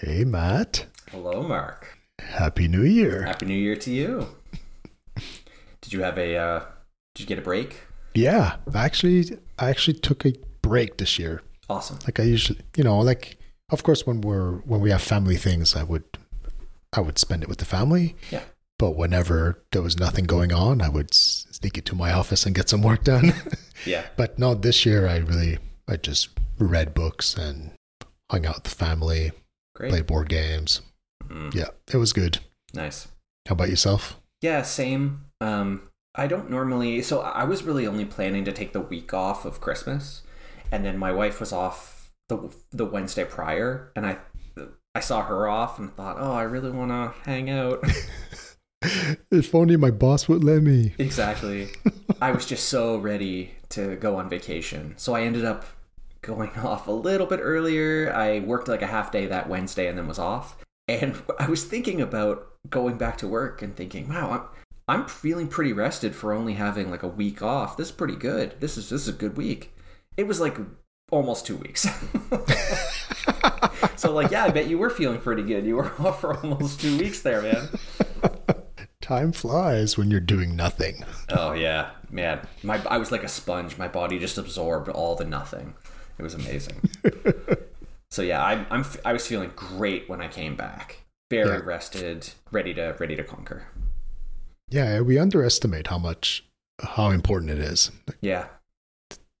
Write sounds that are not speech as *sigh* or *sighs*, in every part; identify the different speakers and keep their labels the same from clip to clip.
Speaker 1: Hey, Matt.
Speaker 2: Hello, Mark.
Speaker 1: Happy New Year.
Speaker 2: Happy New Year to you. Did you have a? Uh, did you get a break?
Speaker 1: Yeah, actually, I actually took a break this year.
Speaker 2: Awesome.
Speaker 1: Like I usually, you know, like of course when we're when we have family things, I would I would spend it with the family.
Speaker 2: Yeah.
Speaker 1: But whenever there was nothing going on, I would sneak it to my office and get some work done. *laughs*
Speaker 2: Yeah.
Speaker 1: but no, this year I really I just read books and hung out with the family,
Speaker 2: Great.
Speaker 1: played board games.
Speaker 2: Mm,
Speaker 1: Yeah, it was good.
Speaker 2: Nice.
Speaker 1: How about yourself?
Speaker 2: Yeah. Same. Um, I don't normally. So I was really only planning to take the week off of Christmas, and then my wife was off the the Wednesday prior, and I I saw her off and thought, oh, I really want to hang out. *laughs*
Speaker 1: if only my boss would let me.
Speaker 2: Exactly. *laughs* I was just so ready to go on vacation. So I ended up going *laughs* off a little bit earlier. I worked like a half day that Wednesday and then was off. And *laughs* I was thinking about going back to work and thinking, wow, I'm I'm feeling pretty rested for only having like a week off. This is pretty good. This is this is a good week. It was like almost 2 weeks. *laughs* so like, yeah, I bet you were feeling pretty good. You were off for almost 2 weeks there, man.
Speaker 1: Time flies when you're doing nothing.
Speaker 2: Oh yeah, man. My I was like a sponge. My body just absorbed all the nothing. It was amazing. so yeah, I, I'm I was feeling great when I came back. Very
Speaker 1: Yeah.
Speaker 2: rested, ready to ready to conquer.
Speaker 1: Yeah, we underestimate how much how important it is
Speaker 2: Yeah,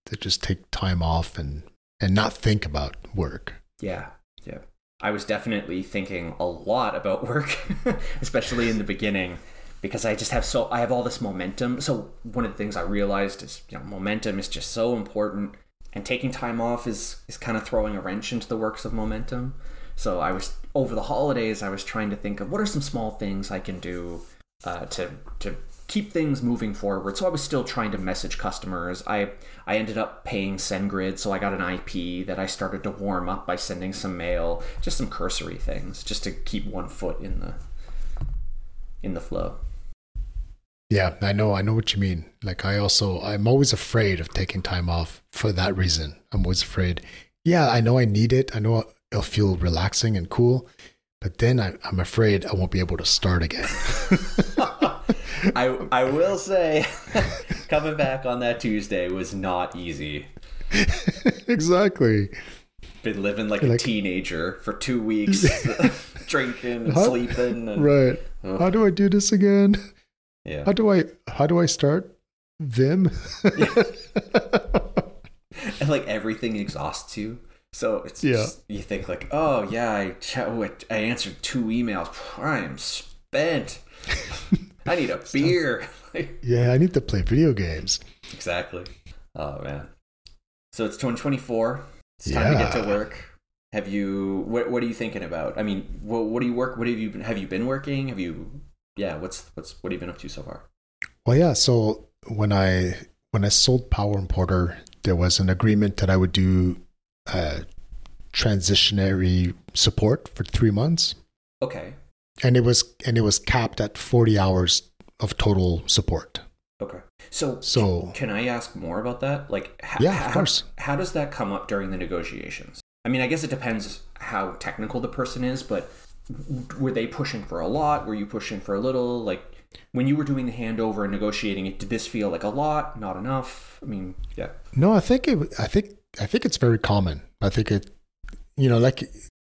Speaker 1: to just take time off and and not think about work.
Speaker 2: yeah, yeah. I was definitely thinking a lot about *laughs* work, especially in the beginning, because I just have so I have all this momentum. So one of the things I realized is you know momentum is just so important, and taking time off is is kind of throwing a wrench into the works of momentum. So I was over the holidays. I was trying to think of what are some small things I can do uh, to to keep things moving forward. So I was still trying to message customers. I I ended up paying SendGrid, so I got an IP that I started to warm up by sending some mail, just some cursory things, just to keep one foot in the in the flow.
Speaker 1: Yeah, I know I know what you mean. Like I also I'm always afraid of taking time off for that reason. I'm always afraid. Yeah, I know I need it. I know it'll feel relaxing and cool, but then I, I'm afraid I won't be able to start again. *laughs*
Speaker 2: I I will say, *laughs* coming back on that Tuesday was not easy. *laughs*
Speaker 1: exactly.
Speaker 2: Been living like
Speaker 1: You're
Speaker 2: a teenager for two weeks, drinking and
Speaker 1: Huh?
Speaker 2: sleeping. And,
Speaker 1: Right. How do I do this again?
Speaker 2: Yeah.
Speaker 1: How do I how do I start Vim? *laughs* *laughs*
Speaker 2: and like everything exhausts you. So it's
Speaker 1: Yeah.
Speaker 2: just, you think like, oh yeah, I ch- oh, I answered two emails. I am spent. *laughs* I need a beer.
Speaker 1: yeah, I need to play video games.
Speaker 2: exactly. Oh man. So it's 2024. It's time to get to work. Have you? What What are you thinking about? I mean, what What do you work? What have you been? Have you been working? Have you? Yeah. What's What's What have you been up to so far?
Speaker 1: Well, yeah. So when I when I sold Power Importer, there was an agreement that I would do uh, transitionary support for three months,
Speaker 2: Okay.
Speaker 1: and it was and it was capped at forty hours of total support.
Speaker 2: Okay. So
Speaker 1: So
Speaker 2: Can I ask more about that? Like, h-
Speaker 1: Yeah,
Speaker 2: how,
Speaker 1: of course.
Speaker 2: How does that come up during the negotiations? I mean, I guess it depends how technical the person is, but were they pushing for a lot? Were you pushing for a little? Like, when you were doing the handover and negotiating it, did this feel like a lot? Not enough? I mean, yeah.
Speaker 1: no, I think it. I think I think it's very common. I think it. You know, like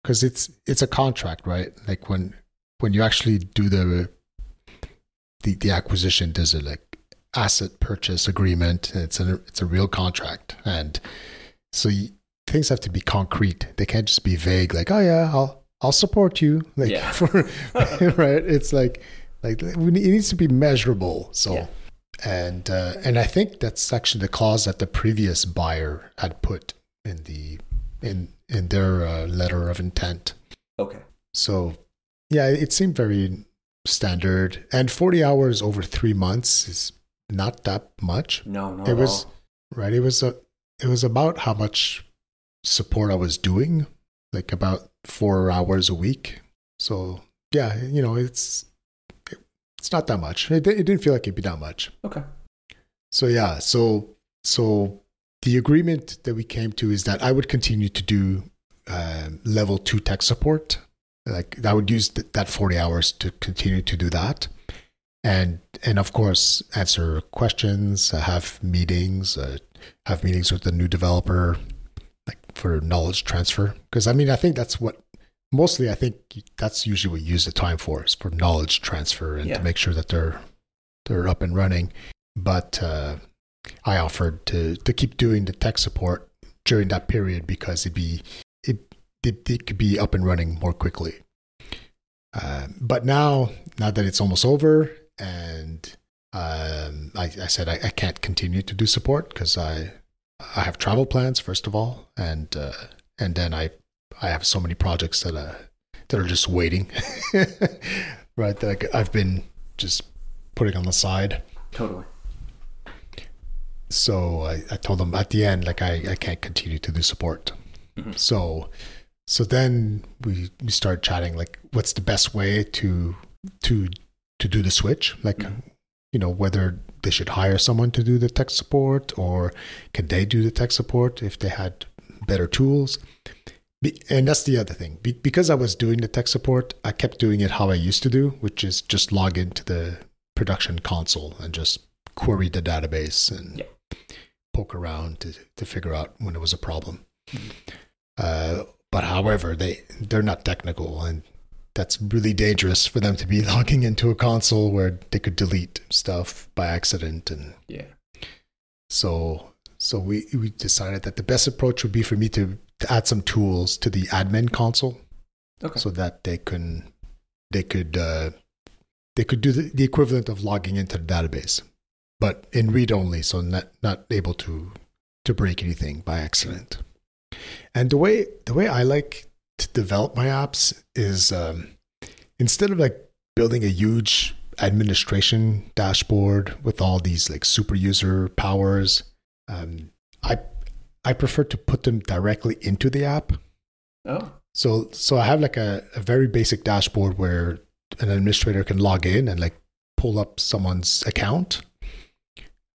Speaker 1: because it's it's a contract, right? Like when when you actually do the the the acquisition, there's a like asset purchase agreement. It's a it's a real contract, and so you, things have to be concrete. They can't just be vague, like oh yeah, I'll I'll support you. Like
Speaker 2: Yeah. *laughs*
Speaker 1: for *laughs* right, it's like like it needs to be measurable. So.
Speaker 2: Yeah.
Speaker 1: And uh, and I think that's actually the clause that the previous buyer had put in the in in their uh, letter of intent.
Speaker 2: Okay.
Speaker 1: So yeah, it seemed very standard. And forty hours over three months is not that much,
Speaker 2: No, no.
Speaker 1: It was- right? It was a it was about how much support I was doing, like about four hours a week. So yeah, you know, it's it's not that much. It, it didn't feel like it'd be that much.
Speaker 2: Okay.
Speaker 1: So yeah, so so the agreement that we came to is that I would continue to do um, level two tech support like I would use th- that 40 hours to continue to do that. And, and of course, answer questions, uh, have meetings, uh, have meetings with the new developer, like for knowledge transfer. Because I mean, I think that's what mostly I think that's usually what you use the time for is for knowledge transfer and
Speaker 2: Yeah.
Speaker 1: to make sure that they're they're up and running. But uh, I offered to to keep doing the tech support during that period because it'd be it it, it could be up and running more quickly. Uh, but now, now that it's almost over, and um, I, I said I, I can't continue to do support because I I have travel plans first of all, and uh, and then I I have so many projects that uh, that are just waiting, *laughs* right? That I, I've been just putting on the side.
Speaker 2: Totally.
Speaker 1: So I, I told them at the end, like I, I can't continue to do support.
Speaker 2: Mhm.
Speaker 1: So so then we we started chatting like what's the best way to to to do the switch? Like
Speaker 2: Mhm.
Speaker 1: You know, whether they should hire someone to do the tech support or can they do the tech support if they had better tools? And that's the other thing. Because I was doing the tech support, I kept doing it how I used to do, which is just log into the production console and just query the database and
Speaker 2: Yeah.
Speaker 1: poke around to, to figure out when it was a problem. Uh, but however, they they're not technical, and that's really dangerous for them to be *laughs* logging into a console where they could delete stuff by accident and
Speaker 2: Yeah.
Speaker 1: so so we we decided that the best approach would be for me to, to add some tools to the admin console
Speaker 2: Okay.
Speaker 1: so that they can they could uh, they could do the, the equivalent of logging into the database, but in read only, so not not able to to break anything by accident. And the way the way I like to develop my apps is um, instead of like building a huge administration dashboard with all these like super user powers, um, I I prefer to put them directly into the app.
Speaker 2: oh.
Speaker 1: So so I have like a, a very basic dashboard where an administrator can log in and like pull up someone's account.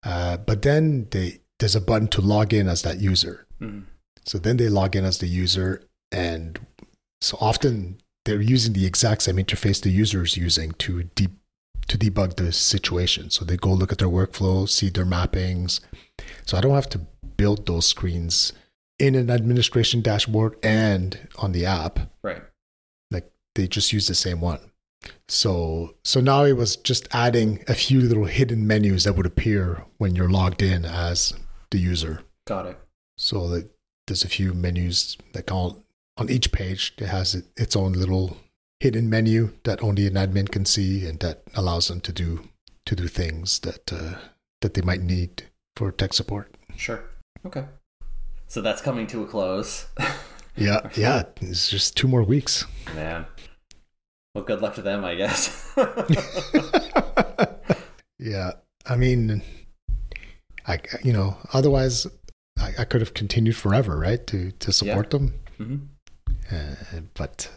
Speaker 1: Uh, but then they there's a button to log in as that user.
Speaker 2: Mhm.
Speaker 1: So then they log in as the user, and so often they're using the exact same interface the user is using to de- to debug the situation. So they go look at their workflow, see their mappings. So I don't have to build those screens in an administration dashboard and on the app.
Speaker 2: Right.
Speaker 1: Like they just use the same one. So so now it was just adding a few little hidden menus that would appear when you're logged in as the user.
Speaker 2: Got it.
Speaker 1: So that there's a few menus like on on each page it has its own little hidden menu that only an admin can see and that allows them to do to do things that uh, that they might need for tech support.
Speaker 2: Sure. Okay. So that's coming to a close. *laughs*
Speaker 1: Yeah, yeah, it's just two more weeks.
Speaker 2: Man. Well, good luck to them, I guess. *laughs* *laughs*
Speaker 1: yeah, I mean, I you know otherwise I, I could have continued forever, right? To to support them,
Speaker 2: hmm
Speaker 1: uh, but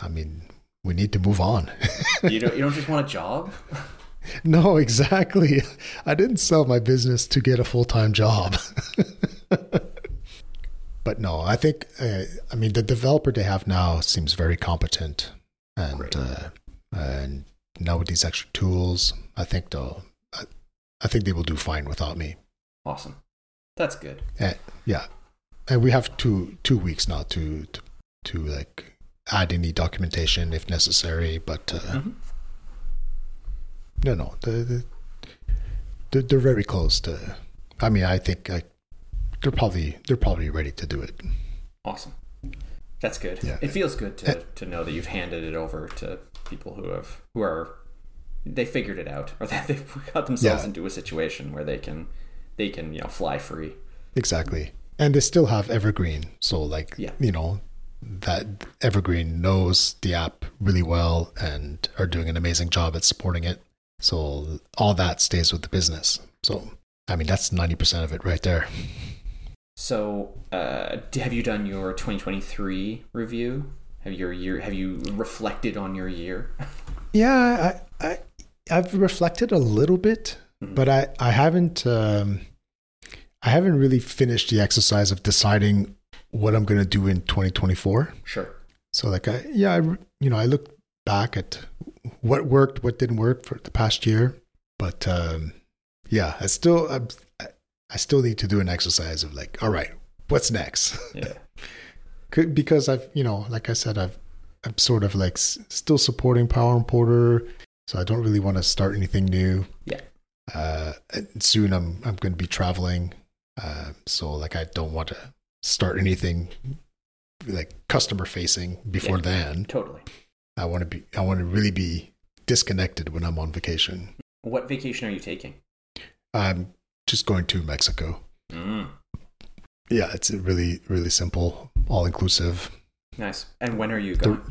Speaker 1: I mean, we need to move on. *laughs*
Speaker 2: You don't. You don't just want a job. *laughs*
Speaker 1: No, exactly. I didn't sell my business to get a full time job. *laughs* but no, I think, uh, I mean, the developer they have now seems very competent. And,
Speaker 2: Great.
Speaker 1: uh, and now with these extra tools, I think they'll, I, I think they will do fine without me.
Speaker 2: Awesome. That's good.
Speaker 1: Uh, yeah. And we have two, two weeks now to, to, to like add any documentation if necessary. But, uh,
Speaker 2: Mhm.
Speaker 1: No, no, the, the, they're, very close to. I mean, I think like they're probably they're probably ready to do it.
Speaker 2: Awesome. That's good.
Speaker 1: Yeah.
Speaker 2: It feels good to,
Speaker 1: Uh,
Speaker 2: to know that you've handed it over to people who have who are they figured it out or *laughs* that they've got themselves
Speaker 1: Yeah.
Speaker 2: into a situation where they can they can you know fly free.
Speaker 1: Exactly, and they still have Evergreen, so like
Speaker 2: Yeah.
Speaker 1: you know that Evergreen knows the app really well and are doing an amazing job at supporting it. So all that stays with the business. So I mean, that's ninety percent of it right there.
Speaker 2: So, uh, have you done your 2023 review? Have your year? Have you reflected on your year? *laughs*
Speaker 1: Yeah, I, I I've reflected a little bit,
Speaker 2: Mhm.
Speaker 1: but I I haven't um, I haven't really finished the exercise of deciding what I'm going to do in 2024.
Speaker 2: Sure.
Speaker 1: So like I yeah, I, you know, I look back at what worked, what didn't work for the past year, but um yeah, I still I'm, I still need to do an exercise of like, all right, what's next? *laughs*
Speaker 2: Yeah.
Speaker 1: because I've, you know, like I said, I've I'm sort of like s- still supporting Power Importer, so I don't really want to start anything new.
Speaker 2: Yeah.
Speaker 1: Uh, and soon I'm I'm going to be traveling, uh, so like I don't want to start anything like customer facing before
Speaker 2: Yeah.
Speaker 1: then.
Speaker 2: Totally.
Speaker 1: I want to be I want to really be disconnected when I'm on vacation.
Speaker 2: What vacation are you taking?
Speaker 1: I'm just going to Mexico.
Speaker 2: Mm,
Speaker 1: Yeah, it's really really simple, all inclusive.
Speaker 2: nice. And when are you going?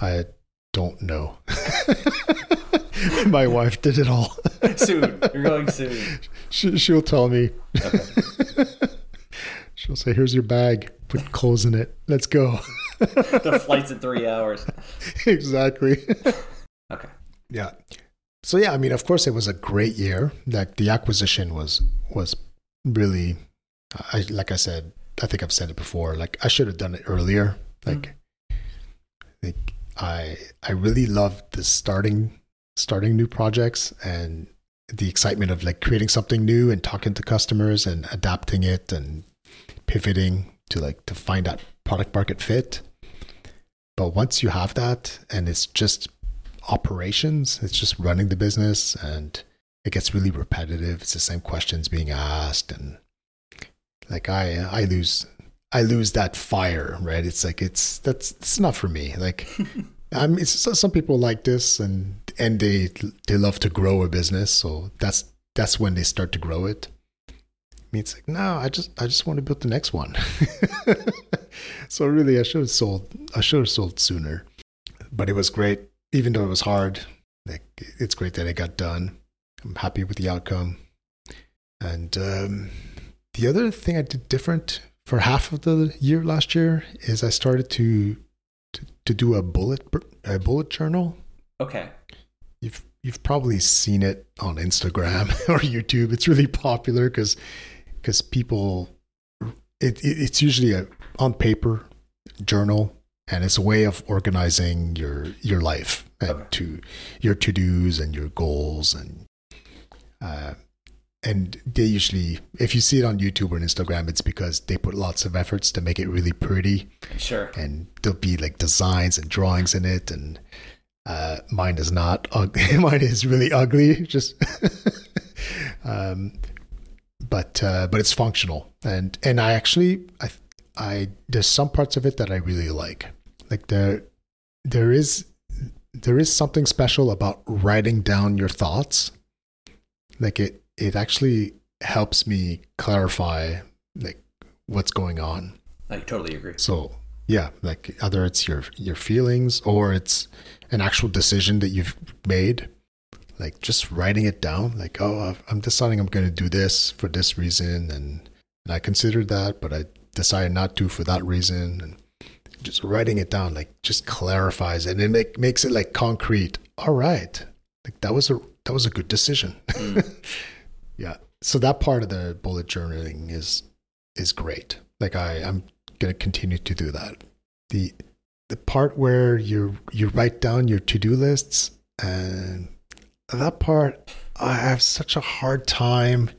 Speaker 1: I don't know. *laughs* My *laughs* wife did it all.
Speaker 2: soon. You're going soon.
Speaker 1: She, she'll tell me.
Speaker 2: Okay. *laughs*
Speaker 1: She'll say, "Here's your bag. Put clothes in it. Let's go." *laughs*
Speaker 2: the flight's in three hours. *laughs*
Speaker 1: exactly. *laughs*
Speaker 2: Okay.
Speaker 1: Yeah. So yeah, I mean, of course, it was a great year. Like the acquisition was was really, I like I said, I think I've said it before. Like I should have done it earlier. Mm-hmm. Like, like I I really loved the starting starting new projects and the excitement of like creating something new and talking to customers and adapting it and pivoting to like to find that product market fit. But once you have that and it's just operations. It's just running the business and it gets really repetitive. It's the same questions being asked and like I I lose I lose that fire, right? It's like it's that's it's not for me. Like *laughs* I'm it's some people like this and and they they love to grow a business, so that's that's when they start to grow it. Me, it's like no, I just I just want to build the next one. *laughs* so really, I should have sold. I should have sold sooner, but it was great even though it was hard, like it's great that it got done. I'm happy with the outcome. And um, the other thing I did different for half of the year last year is I started to to, to do a bullet a bullet journal.
Speaker 2: Okay.
Speaker 1: You've you've probably seen it on Instagram *laughs* or YouTube. It's really popular because because people it, it it's usually a on paper journal and it's a way of organizing your your life and
Speaker 2: Okay.
Speaker 1: to your to dos and your goals and uh, and they usually if you see it on YouTube or Instagram, it's because they put lots of efforts to make it really pretty
Speaker 2: Sure.
Speaker 1: and there'll be like designs and drawings in it and uh, mine is not ugly *laughs* mine is really ugly just *laughs* um, but uh, but it's functional and and I actually I I there's some parts of it that I really like like there there is there is something special about writing down your thoughts like it it actually helps me clarify like what's going on
Speaker 2: I totally agree.
Speaker 1: so yeah, like either it's your your feelings or it's an actual decision that you've made. Like just writing it down, like oh, I'm deciding I'm going to do this for this reason, and, and I considered that, but I decided not to for that reason, and just writing it down, like just clarifies it and it make, makes it like concrete. All right, like that was a that was a good decision.
Speaker 2: Mm. *laughs*
Speaker 1: yeah. So that part of the bullet journaling is is great. Like I, I'm gonna continue to do that. The the part where you you write down your to do lists and that part I have such a hard time.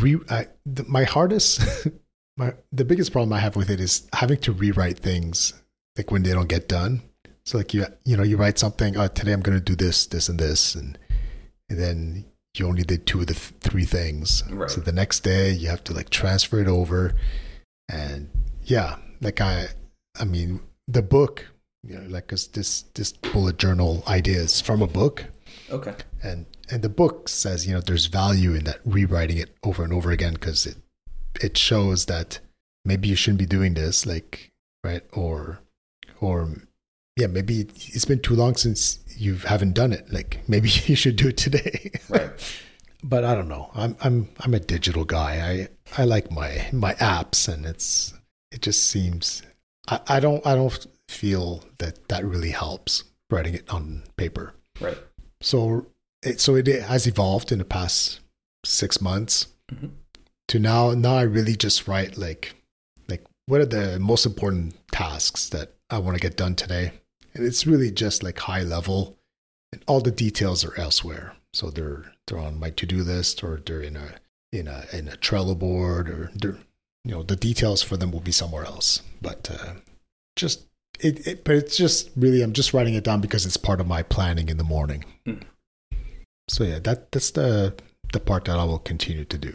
Speaker 1: Re, I, the, my hardest, *laughs* my the biggest problem I have with it is having to rewrite things like when they don't get done. So like you you know you write something. Oh, today I'm gonna do this, this, and this, and and then you only did two of the th- three things.
Speaker 2: Right.
Speaker 1: So the next day you have to like transfer it over, and yeah, like I, I mean the book, you know, like 'cause this this bullet journal idea is from a book,
Speaker 2: Okay.
Speaker 1: and and the book says you know there's value in that rewriting it over and over again because it it shows that maybe you shouldn't be doing this, like right or or yeah maybe it's been too long since you haven't done it like maybe *laughs* you should do it today
Speaker 2: Right. *laughs*
Speaker 1: but I don't know. I'm I'm I'm a digital guy. I I like my my apps, and it's it just seems I, I don't I don't feel that that really helps writing it on paper.
Speaker 2: Right.
Speaker 1: So it so it has evolved in the past six months
Speaker 2: Mhm.
Speaker 1: to now now I really just write like like what are the most important tasks that I want to get done today. And it's really just like high level and all the details are elsewhere. So they're they're on my to-do list or they're in a in a in a Trello board or they're you know the details for them will be somewhere else. But uh, just it, it but it's just really I'm just writing it down because it's part of my planning in the morning. Mm. So yeah, that that's the the part that I will continue to do.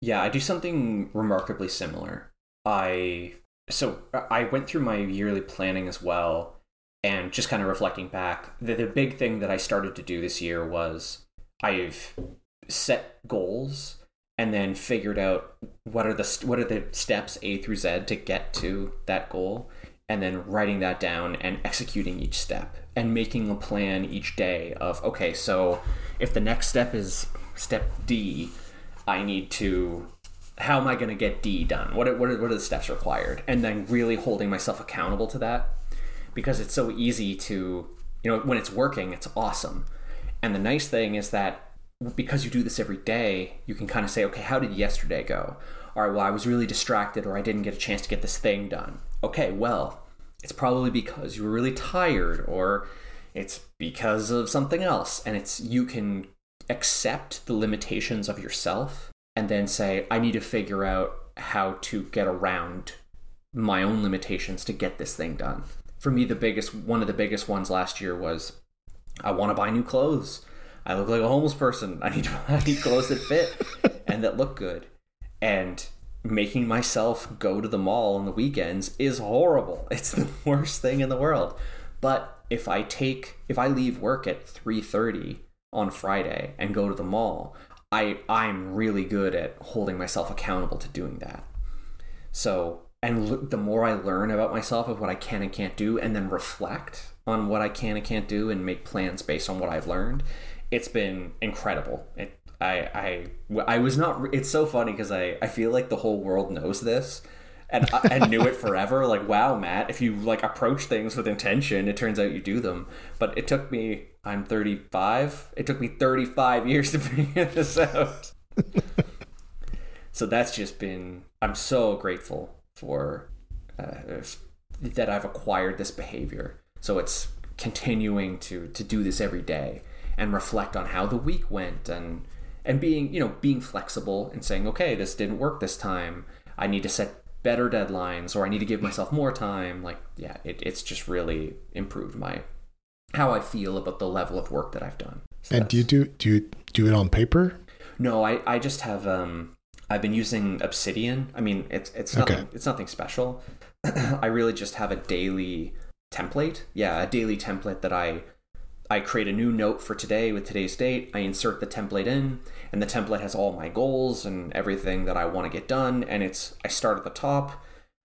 Speaker 2: Yeah, I do something remarkably similar. I so I went through my yearly planning as well and just kind of reflecting back, the, the big thing that I started to do this year was I've set goals and then figured out what are the what are the steps A through Z to get to that goal and then writing that down and executing each step and making a plan each day of okay so if the next step is step D I need to how am I going to get D done? What are, what are, what are the steps required? And then really holding myself accountable to that because it's so easy to you know when it's working it's awesome. And the nice thing is that because you do this every day, you can kind of say, okay, how did yesterday go? All right, well, I was really distracted or I didn't get a chance to get this thing done. Okay, well, it's probably because you were really tired or it's because of something else. And it's you can accept the limitations of yourself and then say, I need to figure out how to get around my own limitations to get this thing done. For me, the biggest one of the biggest ones last year was I want to buy new clothes. I look like a homeless person. I need I need clothes that fit *laughs* and that look good. And making myself go to the mall on the weekends is horrible. *laughs* It's the worst thing in the world. But if I take if I leave work at 3:30 on Friday and go to the mall, I I'm really good at holding myself accountable to doing that. So, and the more I learn about myself of what I can and can't do and then reflect on what I can and can't do and make plans based on what I've learned, it's been incredible. It, I, I, I was not. It's so funny because I, I feel like the whole world knows this, and and knew it *laughs* forever. Like, wow, Matt, if you like approach things with intention, it turns out you do them. But it took me. I'm 35. It took me 35 years to *laughs* figure this out. *laughs* so that's just been. I'm so grateful for uh, that I've acquired this behavior. So it's continuing to to do this every day and reflect on how the week went and and being you know being flexible and saying okay this didn't work this time. I need to set better deadlines or i need to give myself more time. Like yeah it, it's just really improved my how i feel about the level of work that i've done.
Speaker 1: So and do you do do you do it on paper?
Speaker 2: No i i just have um i've been using obsidian. I mean it's it's nothing okay. it's nothing special. *clears throat* I really just have a daily template. Yeah a daily template that i I create a new note for today with today's date. I insert the template in, and the template has all my goals and everything that I want to get done. And it's I start at the top,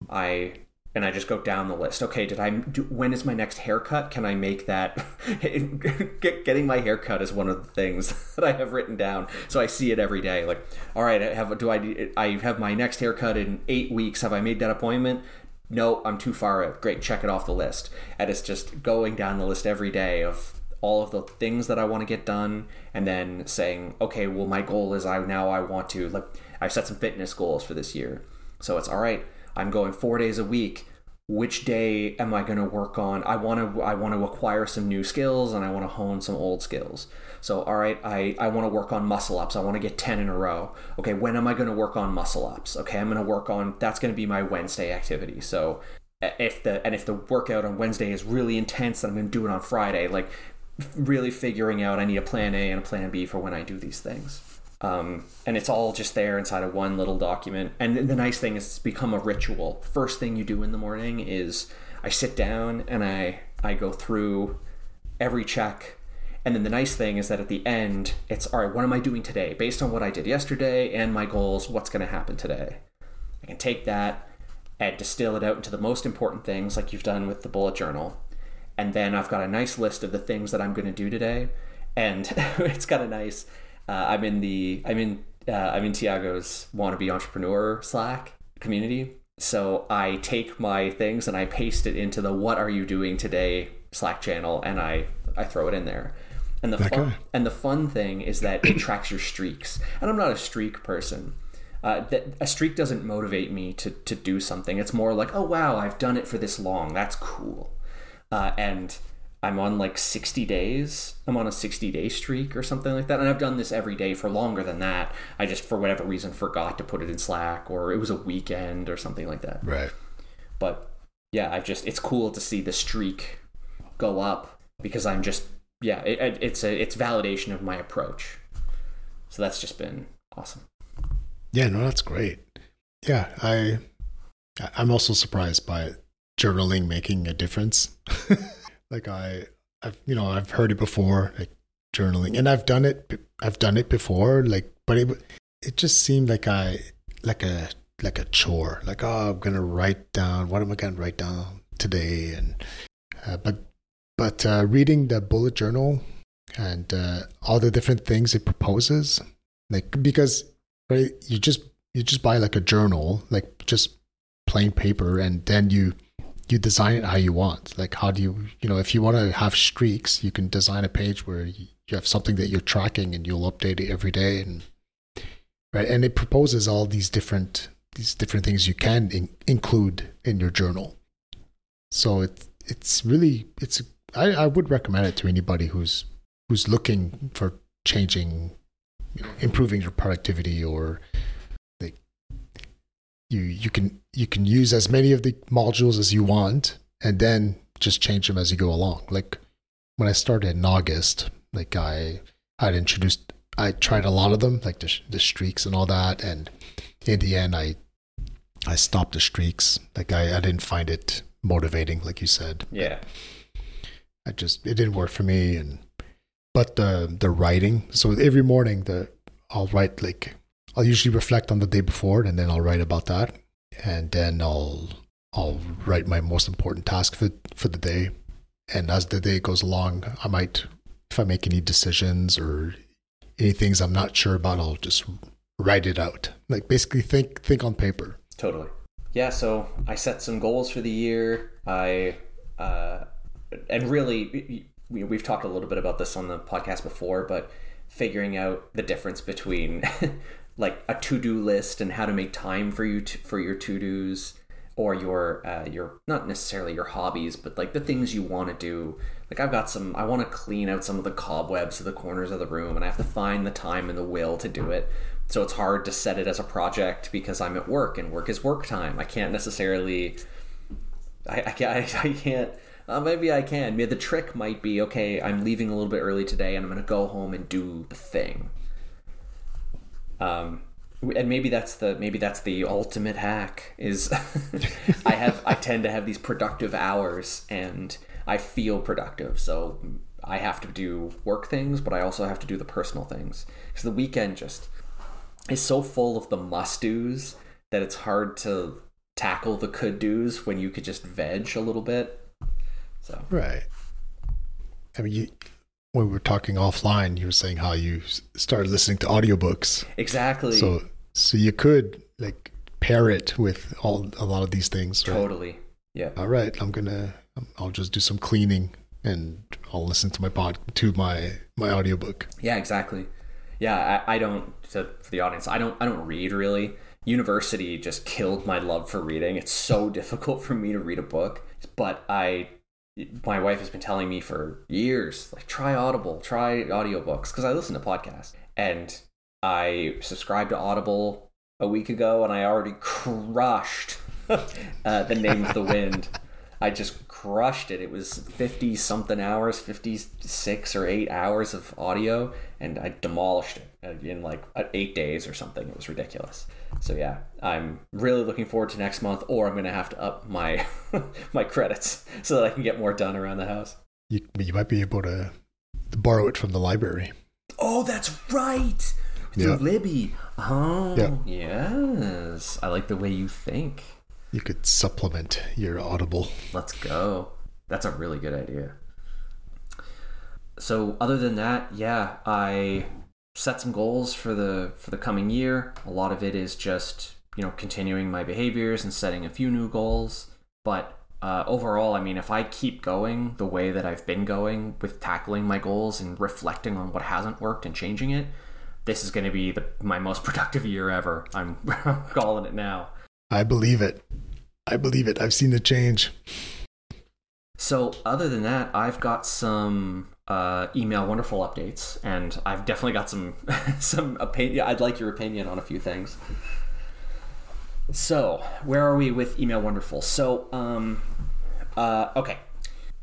Speaker 2: I and I just go down the list. Okay, did I? Do, when is my next haircut? Can I make that? *laughs* Getting my haircut is one of the things *laughs* that I have written down, so I see it every day. Like, all right, I have do I? I have my next haircut in eight weeks. Have I made that appointment? No, I'm too far out. Great, check it off the list. And it's just going down the list every day of all of the things that I want to get done and then saying, okay, well my goal is I now I want to like I've set some fitness goals for this year. So it's all right, I'm going 4 days a week. Which day am I going to work on? I want to I want to acquire some new skills and I want to hone some old skills. So all right, I I want to work on muscle ups. I want to get 10 in a row. Okay, when am I going to work on muscle ups? Okay, I'm going to work on that's going to be my Wednesday activity. So if the and if the workout on Wednesday is really intense, then I'm going to do it on Friday. Like really figuring out I need a plan A and a plan B for when I do these things. Um, and it's all just there inside of one little document. And the nice thing is it's become a ritual. First thing you do in the morning is I sit down and I I go through every check. And then the nice thing is that at the end, it's all right, what am I doing today? Based on what I did yesterday and my goals, what's going to happen today? I can take that and distill it out into the most important things, like you've done with the bullet journal, and then I've got a nice list of the things that I'm going to do today, and *laughs* it's got a nice. Uh, I'm in the I'm in uh, I'm in Tiago's wannabe entrepreneur Slack community, so I take my things and I paste it into the "What are you doing today?" Slack channel, and I I throw it in there. And the fun, and the fun thing is that it tracks your streaks. And I'm not a streak person. Uh, that a streak doesn't motivate me to to do something. It's more like, oh wow, I've done it for this long. That's cool. Uh, and I'm on like 60 days. I'm on a 60 day streak or something like that. And I've done this every day for longer than that. I just, for whatever reason, forgot to put it in Slack or it was a weekend or something like that.
Speaker 1: Right.
Speaker 2: But yeah, I've just, it's cool to see the streak go up because I'm just, yeah, it, it's a, it's validation of my approach. So that's just been awesome.
Speaker 1: Yeah, no, that's great. Yeah, I, I'm also surprised by journaling making a difference. *laughs* like I, I've you know I've heard it before, like journaling, and I've done it. I've done it before, like, but it it just seemed like I like a like a chore. Like oh, I'm gonna write down what am I gonna write down today, and uh, but but uh, reading the bullet journal and uh, all the different things it proposes, like because right, you just you just buy like a journal, like just plain paper, and then you you design it how you want. Like, how do you, you know, if you want to have streaks, you can design a page where you have something that you're tracking and you'll update it every day, and right, and it proposes all these different these different things you can in, include in your journal. So it it's really it's I, I would recommend it to anybody who's who's looking for changing, you know, improving your productivity or you you can you can use as many of the modules as you want and then just change them as you go along. Like when i started in august like i i'd introduced i tried a lot of them like the, the streaks and all that. And in the end i i stopped the streaks. Like i i didn't find it motivating like you said.
Speaker 2: Yeah.
Speaker 1: I just it didn't work for me. And but the the writing so every morning the i'll write like I'll usually reflect on the day before and then I'll write about that. And then I'll I'll write my most important task for for the day. And as the day goes along, I might if I make any decisions or any things I'm not sure about, I'll just write it out. Like basically think think on paper.
Speaker 2: Totally. Yeah, so I set some goals for the year. I uh and really we've talked a little bit about this on the podcast before, but figuring out the difference between *laughs* like a to-do list and how to make time for you to, for your to-dos or your uh, your not necessarily your hobbies but like the things you want to do like i've got some i want to clean out some of the cobwebs of the corners of the room and i have to find the time and the will to do it so it's hard to set it as a project because i'm at work and work is work time i can't necessarily i, I can't i, *laughs* I can't uh, maybe I can. Maybe the trick might be okay. I'm leaving a little bit early today, and I'm going to go home and do the thing. Um, and maybe that's the maybe that's the ultimate hack is *laughs* I have I tend to have these productive hours and I feel productive. So I have to do work things but I also have to do the personal things. Because the weekend just is so full of the must do's that it's hard to tackle the could do's when you could just veg a little bit. So
Speaker 1: right. I mean you when we were talking offline, you were saying how you started listening to audiobooks.
Speaker 2: Exactly.
Speaker 1: So so you could like pair it with all a lot of these things.
Speaker 2: Right? Totally. Yeah.
Speaker 1: All right, I'm gonna I'll just do some cleaning and I'll listen to my pod to my my audiobook.
Speaker 2: Yeah, exactly. Yeah, I, I don't to, for the audience. I don't I don't read really. University just killed my love for reading. It's so *laughs* difficult for me to read a book, but I my wife has been telling me for years like try audible try audiobooks because i listen to podcasts. And i subscribed to audible a week ago and i already crushed *laughs* uh, the name of the wind. I just crushed it. It was 50 something hours 56 or 8 hours of audio and i demolished it in like eight days or something. It was ridiculous so yeah, I'm really looking forward to next month, or I'm going to have to up my *laughs* my credits so that I can get more done around the house.
Speaker 1: You, you might be able to, borrow it from the library.
Speaker 2: Oh, that's right. Through yeah. Libby. Oh, yeah. yes. I like the way you think.
Speaker 1: You could supplement your Audible.
Speaker 2: Let's go. That's a really good idea. So, other than that, yeah, I set some goals for the for the coming year. A lot of it is just you know continuing my behaviors and setting a few new goals. But uh, overall, I mean, if I keep going the way that I've been going with tackling my goals and reflecting on what hasn't worked and changing it, this is going to be the, my most *laughs* productive year ever. I'm, I'm *laughs* calling it now.
Speaker 1: I believe it. I believe it. I've seen the change.
Speaker 2: So, other than that, I've got some uh, email wonderful updates, and I've definitely got some *laughs* some opinion. I'd like your opinion on a few things. So, where are we with email wonderful? So, um, uh, okay.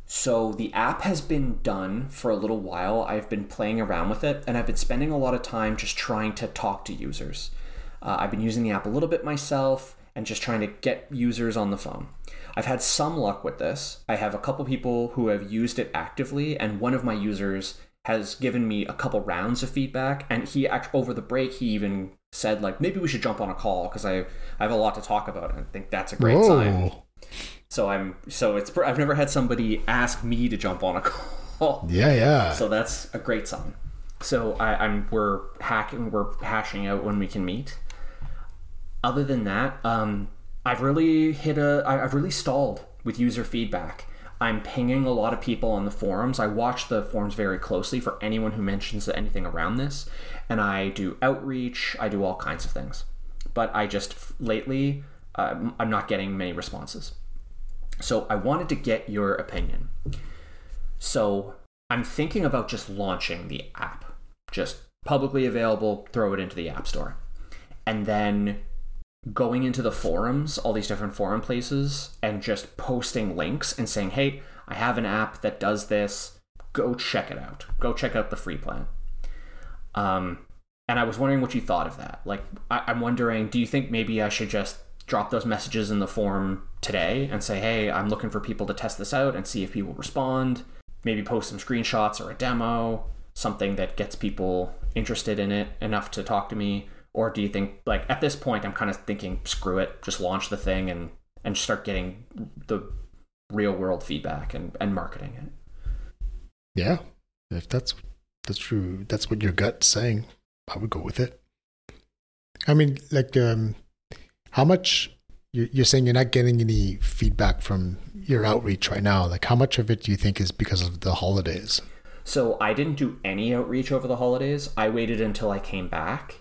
Speaker 2: So the app has been done for a little while. I've been playing around with it, and I've been spending a lot of time just trying to talk to users. Uh, I've been using the app a little bit myself and just trying to get users on the phone. I've had some luck with this. I have a couple people who have used it actively, and one of my users has given me a couple rounds of feedback. And he actually, over the break, he even said like, maybe we should jump on a call because I I have a lot to talk about. And I think that's a great
Speaker 1: Whoa.
Speaker 2: sign. So I'm so it's I've never had somebody ask me to jump on a *laughs* call.
Speaker 1: Yeah, yeah.
Speaker 2: So that's a great sign. So I, I'm we're hacking we're hashing out when we can meet. Other than that, um, I've really hit a I've really stalled with user feedback. I'm pinging a lot of people on the forums. I watch the forums very closely for anyone who mentions anything around this, and I do outreach. I do all kinds of things, but I just lately um, I'm not getting many responses. So I wanted to get your opinion. So I'm thinking about just launching the app, just publicly available, throw it into the App Store. And then going into the forums, all these different forum places, and just posting links and saying, hey, I have an app that does this. Go check it out. Go check out the free plan. Um, and I was wondering what you thought of that. Like, I- I'm wondering, do you think maybe I should just drop those messages in the forum today and say, hey, I'm looking for people to test this out and see if people respond? Maybe post some screenshots or a demo, something that gets people interested in it enough to talk to me? Or do you think, like, at this point, I'm kind of thinking, screw it, just launch the thing and, and start getting the real world feedback and, and marketing it?
Speaker 1: Yeah. If that's that's true, that's what your gut's saying. I would go with it. I mean, like, um, how much you- you're saying you're not getting any feedback from your outreach right now? Like, how much of it do you think is because of the holidays?
Speaker 2: So I didn't do any outreach over the holidays. I waited until I came back,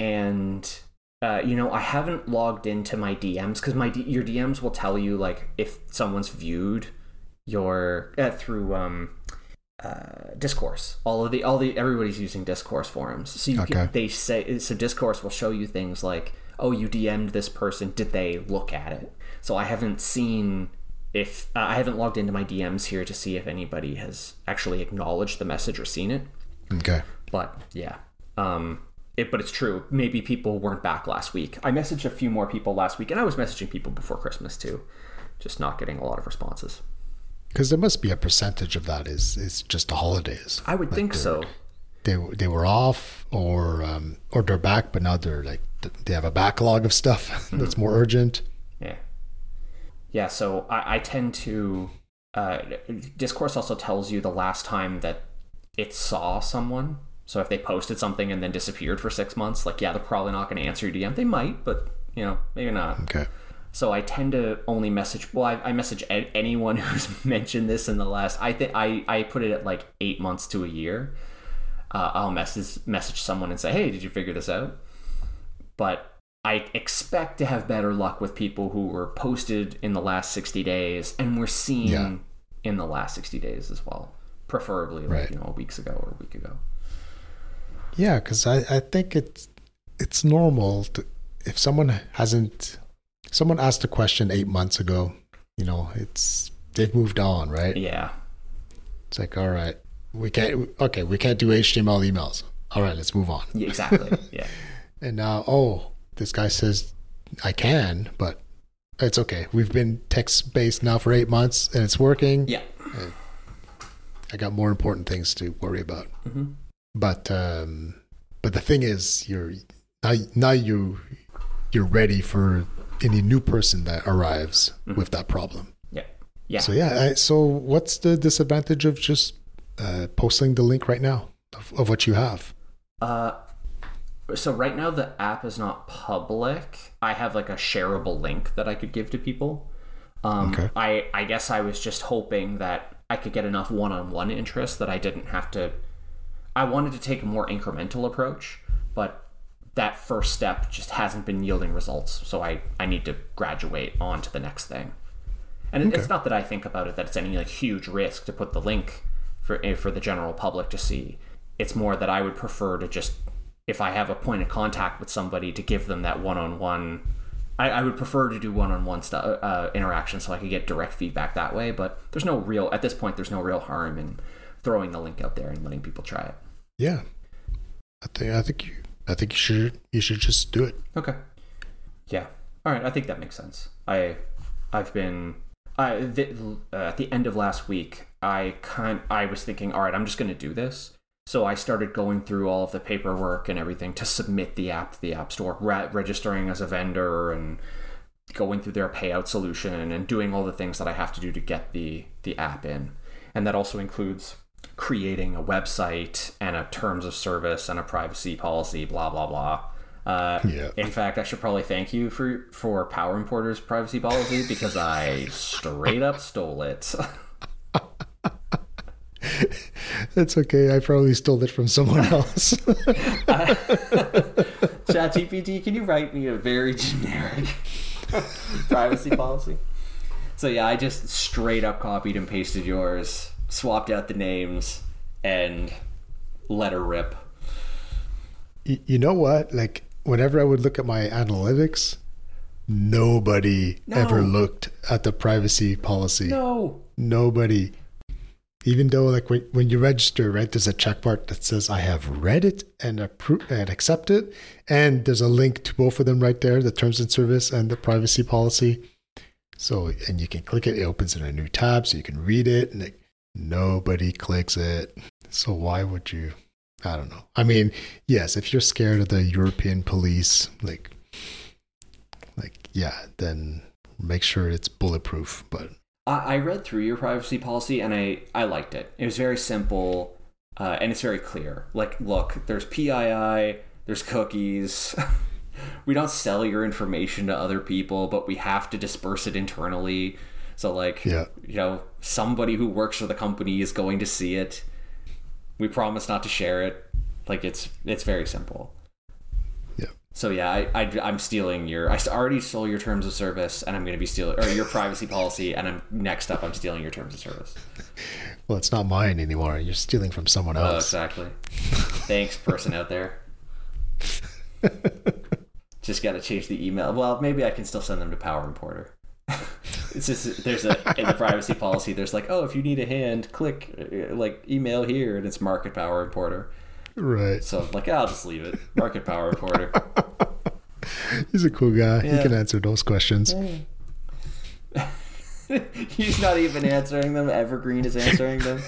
Speaker 2: and uh, you know I haven't logged into my DMs because my D- your DMs will tell you like if someone's viewed your uh, through um, uh, discourse. All of the all the everybody's using discourse forums, so you
Speaker 1: Okay.
Speaker 2: can, they say so. Discourse will show you things like oh you DM'd this person. Did they look at it? So I haven't seen if uh, I haven't logged into my DMs here to see if anybody has actually acknowledged the message or seen it.
Speaker 1: Okay.
Speaker 2: But yeah, um, it, but it's true. Maybe people weren't back last week. I messaged a few more people last week, and I was messaging people before Christmas too, just not getting a lot of responses.
Speaker 1: Because there must be a percentage of that is is just the holidays.
Speaker 2: I would think so.
Speaker 1: They they were off, or um, or they're back, but now they're like they have a backlog of stuff *laughs* that's more urgent.
Speaker 2: Yeah. Yeah, so I, I tend to. Uh, Discourse also tells you the last time that it saw someone. So if they posted something and then disappeared for six months, like, yeah, they're probably not going to answer your DM. They might, but, you know, maybe not.
Speaker 1: Okay.
Speaker 2: So I tend to only message. Well, I, I message a- anyone *laughs* who's mentioned this in the last. I think I I put it at like eight months to a year. Uh, I'll message message someone and say, "Hey, did you figure this out?" But I expect to have better luck with people who were posted in the last sixty days and were seen
Speaker 1: Yeah.
Speaker 2: in the last sixty days as well, preferably like
Speaker 1: Right.
Speaker 2: you know weeks ago or a week ago.
Speaker 1: Yeah, because I, I think it's it's normal to, if someone hasn't someone asked a question eight months ago, you know, it's they've moved on, right?
Speaker 2: Yeah,
Speaker 1: It's like, all right, we can't okay, we can't do HTML emails. All right, let's move on.
Speaker 2: yeah exactly. *laughs* yeah.
Speaker 1: And now, oh, this guy says I can, but it's okay. We've been text based now for eight months and it's working.
Speaker 2: Yeah.
Speaker 1: I got more important things to worry about.
Speaker 2: Mhm.
Speaker 1: But um, but the thing is, you're now now you you're ready for any new person that arrives with that problem.
Speaker 2: Yeah. Yeah.
Speaker 1: So yeah, I, so what's the disadvantage of just uh, posting the link right now of, of what you have?
Speaker 2: Uh, so right now the app is not public. I have like a shareable link that I could give to people. Um,
Speaker 1: Okay.
Speaker 2: I I guess I was just hoping that I could get enough one-on-one interest that I didn't have to. I wanted to take a more incremental approach. but that first step just hasn't been yielding results. So I, I need to graduate on to the next thing. And okay. it's not that I think about it that it's any like huge risk to put the link for eh, for the general public to see. It's more that I would prefer to just if I have a point of contact with somebody to give them that one-on-one I, I would prefer to do one-on-one stuff uh, interaction so I could get direct feedback that way. But there's no real at this point. There's no real harm in throwing the link out there and letting people try it.
Speaker 1: Yeah, I think I think you I think you should you should just do it.
Speaker 2: Okay. Yeah. All right. I think that makes sense. I I've been I uh, at the end of last week. I kind I was thinking, all right, I'm just going to do this so I started going through all of the paperwork and everything to submit the app to the App Store, re- registering as a vendor and going through their payout solution and doing all the things that I have to do to get the the app in. And that also includes creating a website and a terms of service and a privacy policy, blah blah blah. Uh, yeah. In fact, I should probably thank you for for Power Importer's privacy policy because I straight up stole it. *laughs*
Speaker 1: That's okay. I probably stole it from someone else. uh, *laughs* *laughs*
Speaker 2: ChatGPT, can you write me a very generic privacy policy? So yeah, I just straight up copied and pasted yours, swapped out the names, and let her rip.
Speaker 1: You know what? Like whenever I would look at my analytics, nobody no. ever looked at the privacy policy.
Speaker 2: No.
Speaker 1: Nobody even though like when, when you register right there's a checkmark that says i have read it and approved and accept it and there's a link to both of them right there the terms and service and the privacy policy so and you can click it it opens in a new tab so you can read it and like, nobody clicks it so why would you i don't know i mean yes if you're scared of the european police like like yeah then make sure it's bulletproof but
Speaker 2: I, read through your privacy policy and I, I liked it. It was very simple uh, and it's very clear. Like, look, there's PII, there's cookies. *laughs* we don't sell your information to other people, but we have to disperse it internally. So, like, yeah. you know, somebody who works for the company is going to see it. We promise not to share it. Like, it's it's very simple. Yeah. So yeah, I, I am stealing your. I already stole your terms of service, and I'm going to be stealing or your privacy policy, and I'm next up. I'm stealing your terms of service. *laughs*
Speaker 1: Well, it's not mine anymore. You're stealing from someone oh, else.
Speaker 2: Oh, exactly. *laughs* Thanks, person out there. *laughs* just got to change the email. Well, maybe I can still send them to Power Importer. *laughs* it's just there's a in the privacy policy. There's like, oh, if you need a hand, click uh, like email here, and it's Marc at Power Importer.
Speaker 1: Right.
Speaker 2: So I'm like, I'll just leave it. Marc at Power Importer. *laughs*
Speaker 1: He's a cool guy. Yeah. He can answer those questions. *laughs*
Speaker 2: He's not even answering them. Evergreen is answering them.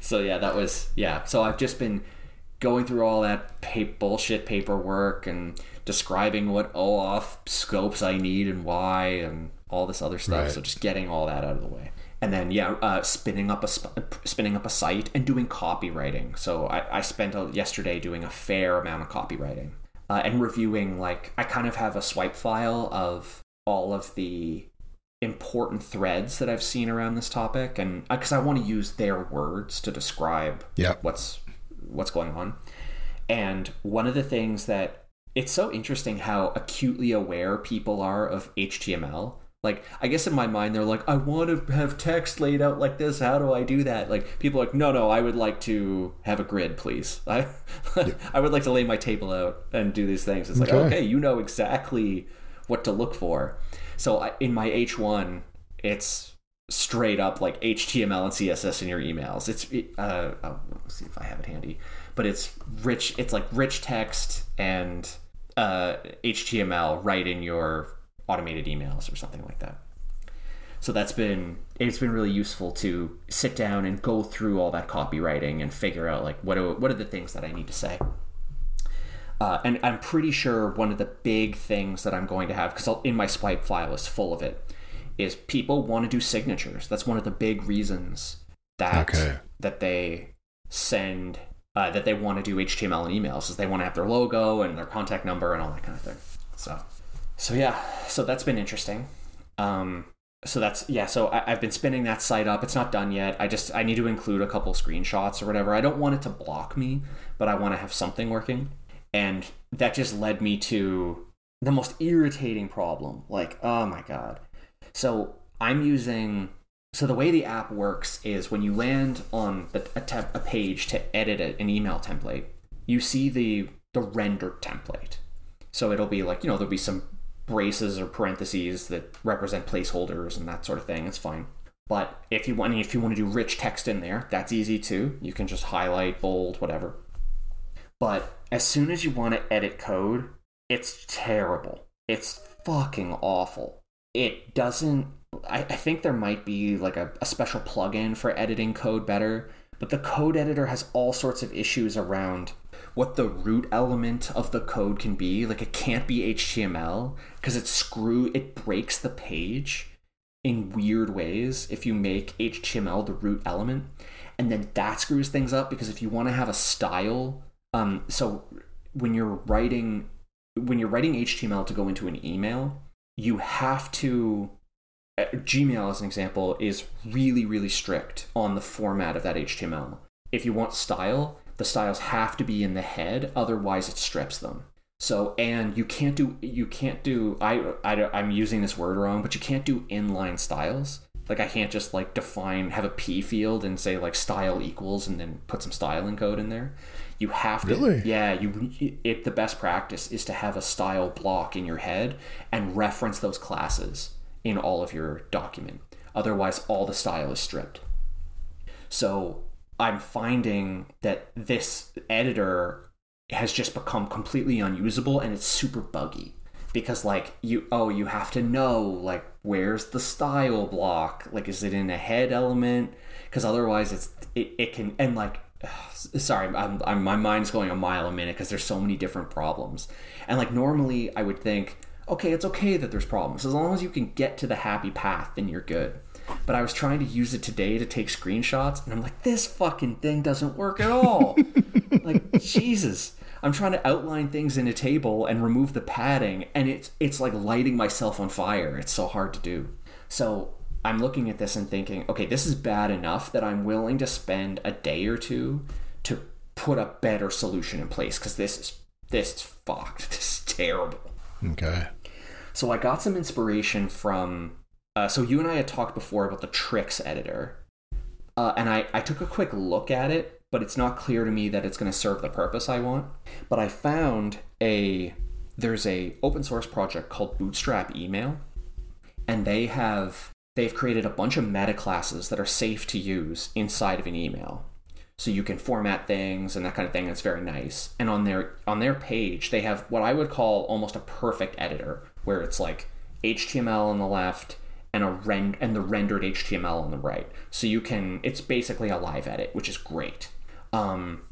Speaker 2: so yeah, that was yeah. So I've just been going through all that pa- bullshit paperwork and describing what OAuth scopes I need and why and all this other stuff. Right. So just getting all that out of the way and then yeah, uh, spinning up a sp- spinning up a site and doing copywriting. So I, I spent a, yesterday doing a fair amount of copywriting uh, and reviewing. Like I kind of have a swipe file of all of the important threads that I've seen around this topic, and because uh, I want to use their words to describe
Speaker 1: yep.
Speaker 2: what's what's going on. And one of the things that it's so interesting how acutely aware people are of HTML like i guess in my mind they're like i want to have text laid out like this. How do i do that? Like people are like no no i would like to have a grid please. *laughs* I yeah. i would like to lay my table out and do these things. It's like okay, okay you know exactly what to look for. So I, in my h1 it's straight up like html and css in your emails. It's uh oh, let's see if i have it handy. But it's rich it's like rich text and uh html right in your automated emails or something like that. So that's been it's been really useful to sit down and go through all that copywriting and figure out like what are, what are the things that I need to say. Uh, and I'm pretty sure one of the big things that I'm going to have because in my swipe file is full of it is people want to do signatures. That's one of the big reasons that okay. that they send uh, that they want to do HTML and emails is they want to have their logo and their contact number and all that kind of thing. So so yeah, so that's been interesting. Um, so that's yeah so I, have been spinning that site up. It's not done yet. I just i need to include a couple screenshots or whatever. I don't want it to block me but i want to have something working. And that just led me to the most irritating problem. Like oh my god. So i'm using so the way the app works is when you land on a, te- a page to edit an email template you see the the rendered template so it'll be like you know there'll be some braces or parentheses that represent placeholders and that sort of thing. It's fine. But if you want, if you want to do rich text in there, that's easy too. You can just highlight, bold, whatever. But as soon as you want to edit code, it's terrible. It's fucking awful. It doesn't. I, I think there might be like a, a special plugin for editing code better, but the code editor has all sorts of issues around what the root element of the code can be. Like it can't be HTML because it screw it breaks the page in weird ways if you make HTML the root element. And then that screws things up because if you want to have a style, um, so when you're writing when you're writing HTML to go into an email, you have to Uh, Gmail as an example is really really strict on the format of that HTML. If you want style, the styles have to be in the head otherwise it strips them so and you can't do you can't do I, I i'm using this word wrong but you can't do inline styles like i can't just like define have a p field and say like style equals and then put some styling code in there you have to
Speaker 1: really?
Speaker 2: yeah you it the best practice is to have a style block in your head and reference those classes in all of your document. Otherwise all the style is stripped. So I'm finding that this editor has just become completely unusable and it's super buggy. Because like you oh you have to know like where's the style block? Like is it in a head element? Because otherwise it's it, it can and like *sighs* sorry I'm, I'm my mind's going a mile a minute because there's so many different problems. And like normally i would think okay it's okay that there's problems as long as you can get to the happy path then you're good but I was trying to use it today to take screenshots, and I'm like, this fucking thing doesn't work at all. *laughs* like, Jesus. I'm trying to outline things in a table and remove the padding, and it's it's like lighting myself on fire. It's so hard to do. So I'm looking at this and thinking, okay, this is bad enough that I'm willing to spend a day or two to put a better solution in place because this is this is fucked. *laughs* This is terrible.
Speaker 1: Okay.
Speaker 2: So I got some inspiration from uh, so you and I had talked before about the Trix editor, uh, and I, I took a quick look at it, but it's not clear to me that it's going to serve the purpose I want. But I found a there's a open source project called Bootstrap Email, and they have they've created a bunch of meta classes that are safe to use inside of an email. So you can format things and that kind of thing. It's very nice. And on their on their page, they have what I would call almost a perfect editor, where it's like HTML on the left, and a rend and the rendered HTML on the right. So you can it's basically a live edit, which is great. Um,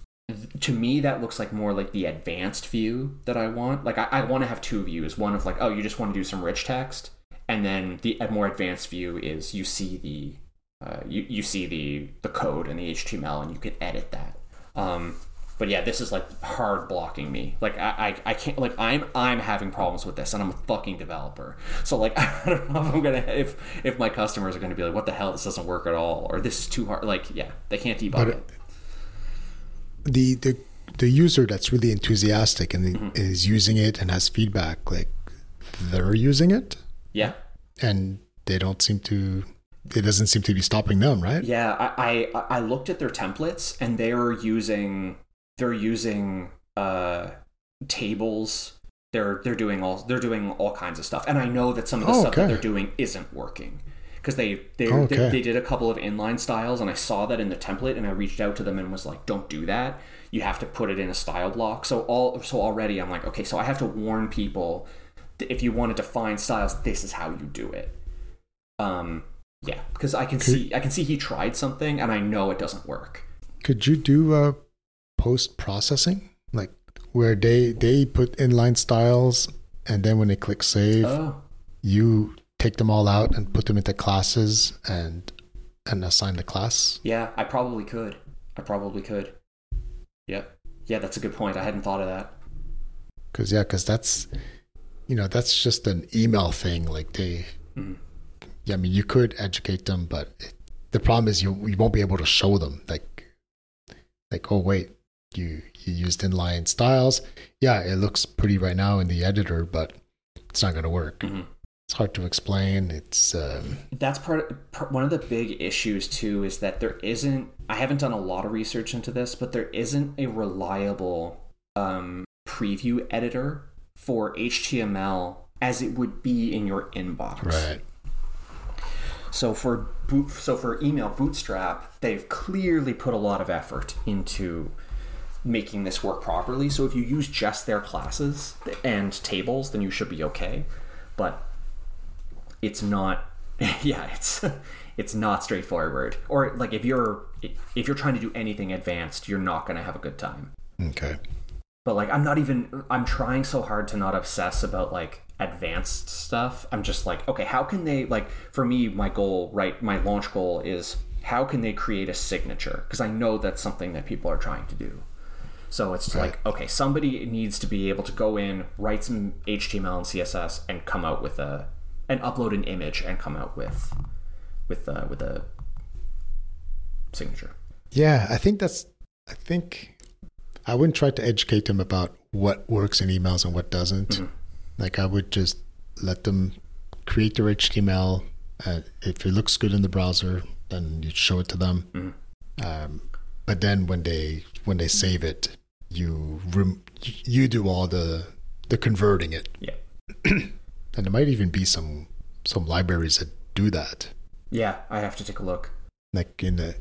Speaker 2: to me that looks like more like the advanced view that I want. Like I, I want to have two views. One of like, oh, you just want to do some rich text, and then the more advanced view is you see the uh, you, you see the the code and the HTML and you can edit that. Um, but yeah, this is like hard blocking me. Like I, I, I can't like I'm I'm having problems with this, and I'm a fucking developer. So like *laughs* I don't know if I'm gonna if if my customers are gonna be like, what the hell, this doesn't work at all, or this is too hard. Like yeah, they can't debug but it.
Speaker 1: The the the user that's really enthusiastic and mm-hmm. is using it and has feedback, like they're using it.
Speaker 2: Yeah.
Speaker 1: And they don't seem to it doesn't seem to be stopping them, right?
Speaker 2: Yeah, I, I, I looked at their templates and they are using they're using uh, tables. They're they're doing all they're doing all kinds of stuff, and I know that some of the oh, stuff okay. that they're doing isn't working because they they, okay. they they did a couple of inline styles, and I saw that in the template, and I reached out to them and was like, "Don't do that. You have to put it in a style block." So all so already, I'm like, okay, so I have to warn people that if you want to define styles, this is how you do it. Um, yeah, because I can could, see I can see he tried something, and I know it doesn't work.
Speaker 1: Could you do a post processing, like where they they put inline styles, and then when they click save, oh. you take them all out and put them into classes and and assign the class.
Speaker 2: Yeah, I probably could. I probably could. Yep. Yeah, that's a good point. I hadn't thought of that.
Speaker 1: Cause yeah, cause that's you know that's just an email thing. Like they, mm. Yeah, I mean, you could educate them, but it, the problem is you you won't be able to show them like like oh wait, you you used inline styles. Yeah, it looks pretty right now in the editor, but it's not going to work.
Speaker 2: Mhm.
Speaker 1: It's hard to explain. It's um,
Speaker 2: that's part, part one of the big issues too is that there isn't i haven't done a lot of research into this but there isn't a reliable um, preview editor for html as it would be in your inbox
Speaker 1: right.
Speaker 2: So for boot so for email bootstrap they've clearly put a lot of effort into making this work properly. So if you use just their classes and tables then you should be okay. But it's not *laughs* yeah it's *laughs* it's not straightforward. Or like if you're if you're trying to do anything advanced you're not going to have a good time.
Speaker 1: Okay.
Speaker 2: but like i'm not even i'm trying so hard to not obsess about like advanced stuff i'm just like okay how can they like for me my goal right my launch goal is how can they create a signature because i know that's something that people are trying to do so it's
Speaker 1: Right.
Speaker 2: like okay somebody needs to be able to go in write some html and css and come out with a and upload an image and come out with with uh, with a signature
Speaker 1: Yeah, I think that's. I think I wouldn't try to educate them about what works in emails and what doesn't.
Speaker 2: Mhm.
Speaker 1: Like I would just let them create their HTML. Uh, if it looks good in the browser, then you show it to them.
Speaker 2: Mhm.
Speaker 1: Um, but then when they when they save it, you rem- you do all the the converting it,
Speaker 2: yeah *clears throat*
Speaker 1: and there might even be some some libraries that do that.
Speaker 2: yeah i have to take a look
Speaker 1: like in the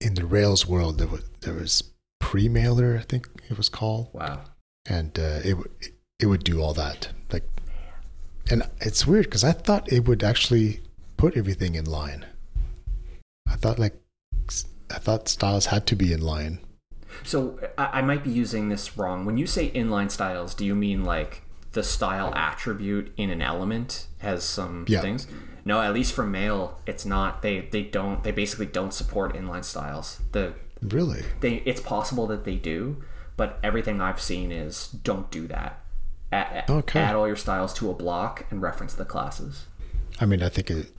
Speaker 1: in the Rails world, there was there was Premailer, I think it was called,
Speaker 2: wow
Speaker 1: and uh, it would it would do all that. Like, and it's weird because I thought it would actually put everything in line. I thought like I thought styles had to be in line.
Speaker 2: So I, I might be using this wrong. When you say inline styles, do you mean like the style attribute in an element has some
Speaker 1: Yeah.
Speaker 2: things? No, at least for mail, it's not. They they don't. They basically don't support inline styles. The
Speaker 1: Really?
Speaker 2: they it's possible that they do, but everything I've seen is don't do that. Add,
Speaker 1: Okay.
Speaker 2: add all your styles to a block and reference the classes.
Speaker 1: I mean, I think it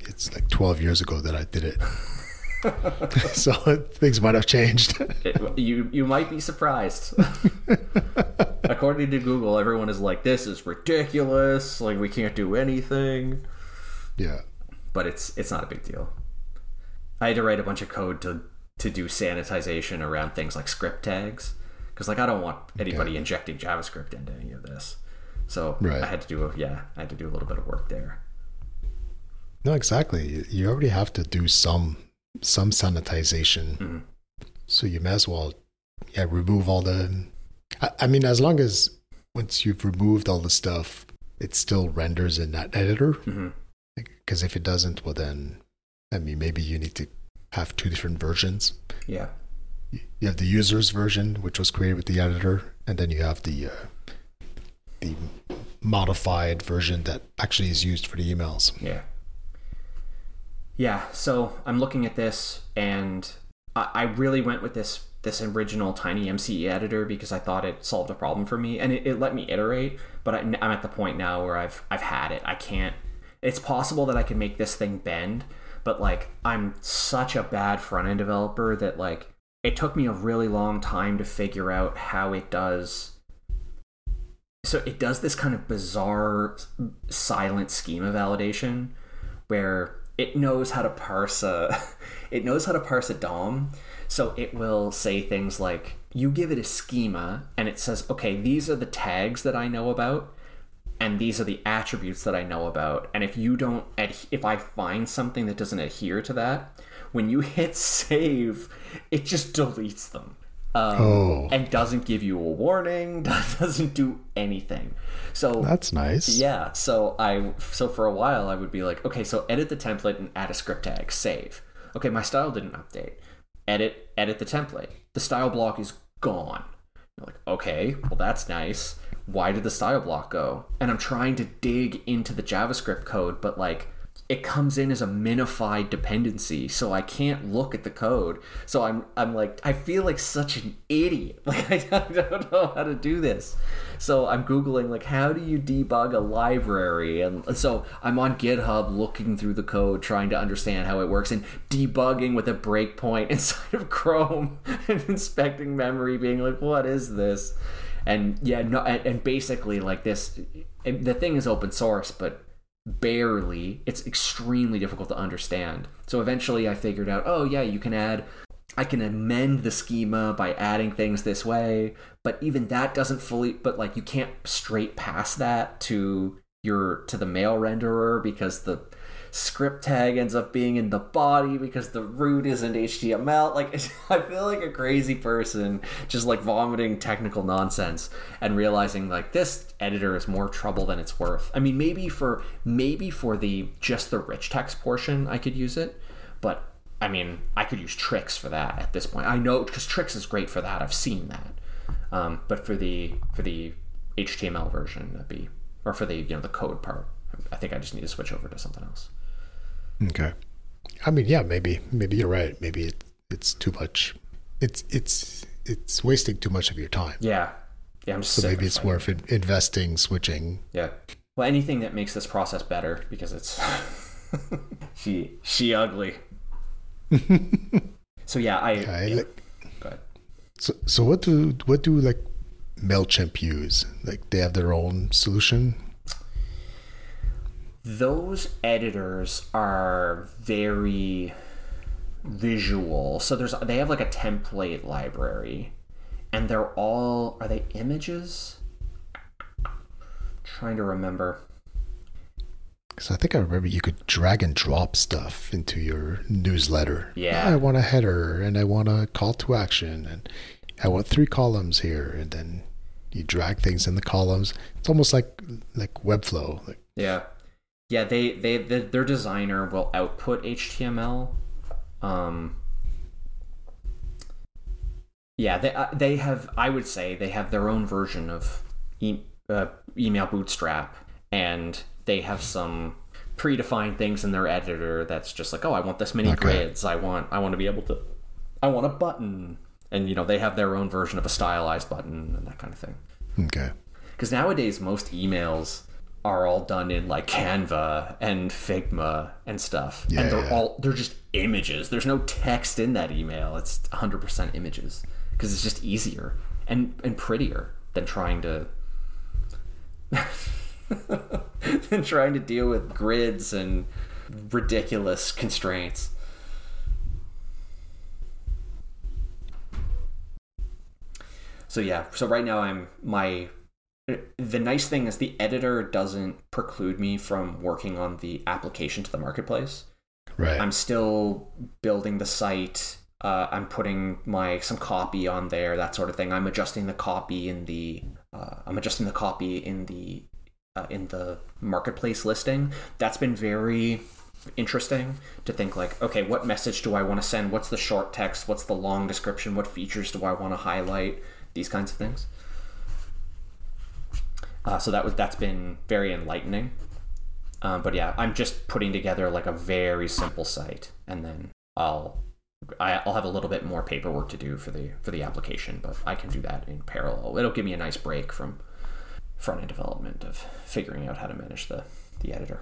Speaker 1: it's like 12 years ago that I did it. *laughs* so things might have changed.
Speaker 2: It, you you might be surprised. *laughs* According to Google, everyone is like, "This is ridiculous. Like we can't do anything."
Speaker 1: yeah.
Speaker 2: But it's it's not a big deal. I had to write a bunch of code to to do sanitization around things like script tags because like I don't want anybody injecting JavaScript into any of this. So
Speaker 1: Right.
Speaker 2: I had to do a, yeah I had to do a little bit of work there.
Speaker 1: No, exactly. You already have to do some some sanitization.
Speaker 2: Mhm.
Speaker 1: So you may as well, yeah, remove all the. I, I mean, as long as once you've removed all the stuff, it still renders in that editor. Because if it doesn't, well, then, I mean, maybe you need to have two different versions.
Speaker 2: Yeah.
Speaker 1: You have the user's version, which was created with the editor, and then you have the uh, the modified version that actually is used for the emails.
Speaker 2: Yeah. Yeah, so I'm looking at this and I, I really went with this this original TinyMCE editor because I thought it solved a problem for me and it, it let me iterate, but I, I'm at the point now where I've I've had it. I can't it's possible that I can make this thing bend, but like I'm such a bad front end developer that like it took me a really long time to figure out how it does so it does this kind of bizarre silent schema validation where it knows how to parse a *laughs* it knows how to parse a DOM. So it will say things like you give it a schema and it says, okay, these are the tags that I know about and these are the attributes that I know about. And if you don't if I find something that doesn't adhere to that, when you hit save, it just deletes them. Um,
Speaker 1: Oh.
Speaker 2: and doesn't give you a warning, *laughs* doesn't do anything. So
Speaker 1: That's nice.
Speaker 2: yeah, so I so for a while I would be like, okay, so edit the template and add a script tag, save. Okay, my style didn't update. Edit edit the template. The style block is gone. You're like, okay, well that's nice. Why did the style block go? And I'm trying to dig into the JavaScript code, but like it comes in as a minified dependency, so I can't look at the code. So I'm I'm like I feel like such an idiot. *laughs* Like I don't know how to do this. So I'm googling like how do you debug a library, and so I'm on GitHub looking through the code, trying to understand how it works, and debugging with a breakpoint *laughs* inside of Chrome *laughs* and inspecting memory, being like, what is this? And yeah, no, and, and basically like this. The thing is open source, but barely. It's extremely difficult to understand. So eventually I figured out, oh yeah, you can add I can amend the schema by adding things this way, but even that doesn't fully but like you can't straight pass that to your to the mail renderer because the script tag ends up being in the body because the root isn't HTML. Like, *laughs* I feel like a crazy person just like vomiting technical nonsense and realizing like this editor is more trouble than it's worth. I mean, maybe for maybe for the just the rich text portion, I could use it, but I mean, I could use Trix for that at this point. I know because Trix is great for that. I've seen that, um, but for the for the HTML version, that'd be or for the you know the code part. I think I just need to switch over to something else.
Speaker 1: Okay. I mean, yeah, maybe maybe you're right. Maybe it, it's too much. It's it's it's wasting too much of your time.
Speaker 2: Yeah. Yeah, I'm just
Speaker 1: so maybe it's worth in, investing, switching.
Speaker 2: Yeah. Well, anything that makes this process better because it's *laughs* she she ugly. *laughs* so yeah, I.
Speaker 1: Okay,
Speaker 2: yeah.
Speaker 1: like, Go ahead. So so what do what do like Mailchimp use? Like they have their own solution
Speaker 2: those editors are very visual. So there's they have like a template library and they're all are they images? trying to remember.
Speaker 1: Because I think I remember you could drag and drop stuff into your newsletter.
Speaker 2: Yeah.
Speaker 1: I want a header and I want a call to action and I want three columns here and then you drag things in the columns. It's almost like like Webflow. Like,
Speaker 2: yeah yeah they they the, their designer will output html um yeah they uh, they have i would say they have their own version of e- uh, email bootstrap and they have some predefined things in their editor that's just like oh i want this many okay. grids. I want i want to be able to i want a button. And you know they have their own version of a stylized button and that kind of thing.
Speaker 1: Okay.
Speaker 2: Because nowadays most emails are all done in like Canva and Figma and stuff. Yeah, and they're yeah. all they're just images. There's no text in that email. It's 100% images because it's just easier and and prettier than trying to *laughs* than trying to deal with grids and ridiculous constraints. So yeah, so right now I'm my the nice thing is the editor doesn't preclude me from working on the application to the marketplace.
Speaker 1: Right.
Speaker 2: I'm still building the site. Uh, I'm putting my some copy on there, that sort of thing. I'm adjusting the copy in the uh, I'm adjusting the copy in the uh, in the marketplace listing. That's been very interesting to think like, okay, what message do I want to send? What's the short text? What's the long description? What features do I want to highlight? These kinds of things. Uh, so that was that's been very enlightening. Um, but yeah, I'm just putting together like a very simple site, and then I'll I'll have a little bit more paperwork to do for the for the application, but I can do that in parallel. It'll give me a nice break from front end development of figuring out how to manage the the editor.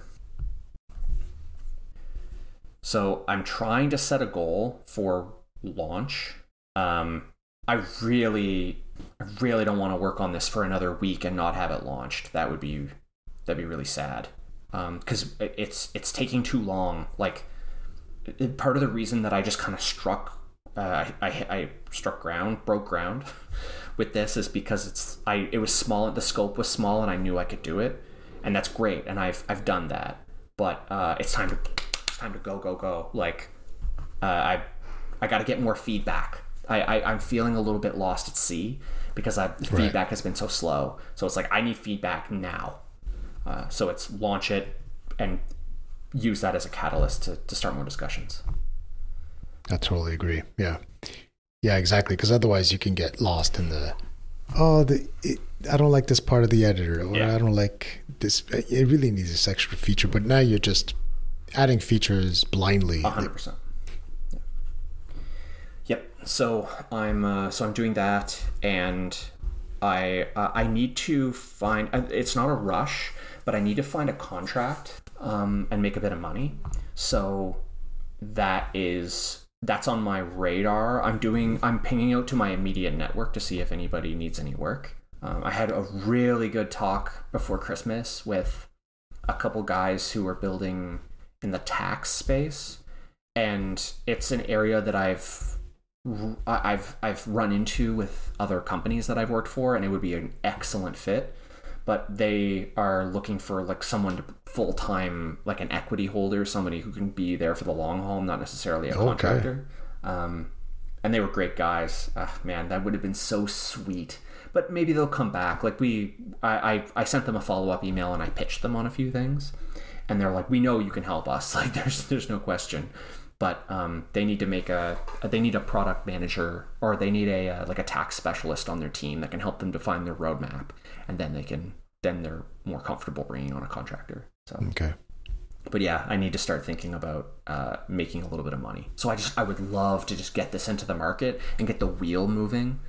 Speaker 2: So I'm trying to set a goal for launch. Um, I really really don't want to work on this for another week and not have it launched. That would be that'd be really sad. Because um, it's it's taking too long. Like part of the reason that I just kind of struck uh, I, I, I struck ground, broke ground *laughs* with this is because it's I it was small. The scope was small, and I knew I could do it, and that's great. And I've I've done that, but uh, it's time to it's time to go go go. Like uh, I I got to get more feedback I, I am feeling a little bit lost at sea because I, right. feedback has been so slow. So it's like I need feedback now. Uh, so it's launch it and use that as a catalyst to, to start more discussions.
Speaker 1: I totally agree. Yeah, yeah, exactly. Because otherwise, you can get lost in the oh, the it, I don't like this part of the editor, or yeah. I don't like this. It really needs this extra feature. But now you're just adding features blindly.
Speaker 2: hundred percent. Yep. So I'm uh, so I'm doing that, and I uh, I need to find. It's not a rush, but I need to find a contract um, and make a bit of money. So that is that's on my radar. I'm doing. I'm pinging out to my immediate network to see if anybody needs any work. Um, I had a really good talk before Christmas with a couple guys who were building in the tax space, and it's an area that I've I've I've run into with other companies that I've worked for, and it would be an excellent fit. But they are looking for like someone to full time, like an equity holder, somebody who can be there for the long haul, not necessarily a
Speaker 1: Okay.
Speaker 2: contractor. Um, and they were great guys. Ah, man, that would have been so sweet. But maybe they'll come back. Like we, I, I, I sent them a follow up email and I pitched them on a few things, and they're like, "We know you can help us. *laughs* Like, there's there's no question." But um, they need to make a they need a product manager or they need a uh, like a tax specialist on their team that can help them define their roadmap, and then they can then they're more comfortable bringing on a contractor. So
Speaker 1: Okay.
Speaker 2: but yeah, I need to start thinking about uh, making a little bit of money. So I just I would love to just get this into the market and get the wheel moving,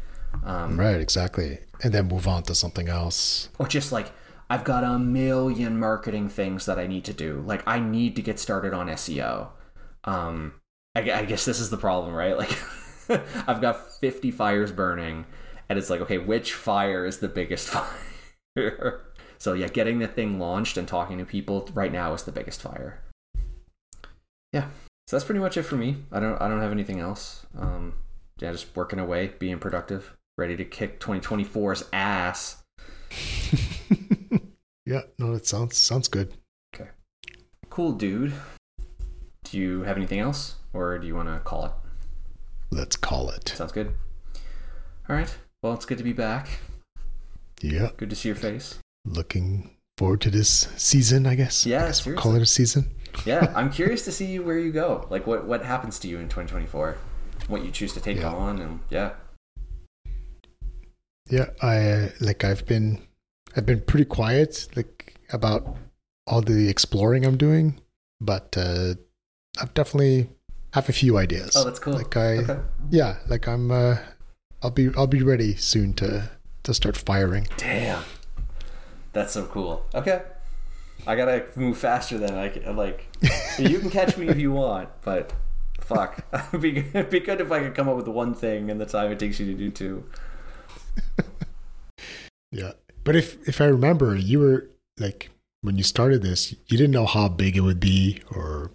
Speaker 2: um,
Speaker 1: Right, exactly. And then move on to something else.
Speaker 2: or just like I've got a million marketing things that I need to do. Like I need to get started on SEO. Um, I, I guess this is the problem, right? Like *laughs* I've got 50 fires burning, and it's like, okay, which fire is the biggest *laughs* fire? so yeah, getting the thing launched and talking to people right now is the biggest fire. Yeah, so that's pretty much it for me. I don't I don't have anything else. Um, yeah, just working away, being productive, ready to kick 2024's ass. *laughs*
Speaker 1: yeah, no, that sounds sounds good. Okay.
Speaker 2: Cool, dude. Do you have anything else, or do you want to call it?
Speaker 1: Let's call it.
Speaker 2: Sounds good. All right. Well, it's good to be back.
Speaker 1: Yeah,
Speaker 2: Good to see your face.
Speaker 1: looking forward to this season, I guess.
Speaker 2: Yeah,
Speaker 1: I guess we'll call it a season.
Speaker 2: Yeah, *laughs* I'm curious to see where you go. Like, what what happens to you in 2024? What you choose to take
Speaker 1: Yeah.
Speaker 2: on, and yeah,
Speaker 1: Yeah, I like I've been I've been pretty quiet like about all the exploring I'm doing, but uh I've definitely have a few ideas.
Speaker 2: Oh, that's cool.
Speaker 1: Like I
Speaker 2: okay.
Speaker 1: yeah, like I'm uh I'll be I'll be ready soon to to start firing.
Speaker 2: Damn, that's so cool. Okay, I gotta move faster than I can. Like, you can catch me if you want, but fuck, *laughs* it'd be it'd be good if I could come up with one thing in the time it takes you to do two. *laughs*
Speaker 1: Yeah. But if if I remember, you were like when you started this, you didn't know how big it would be or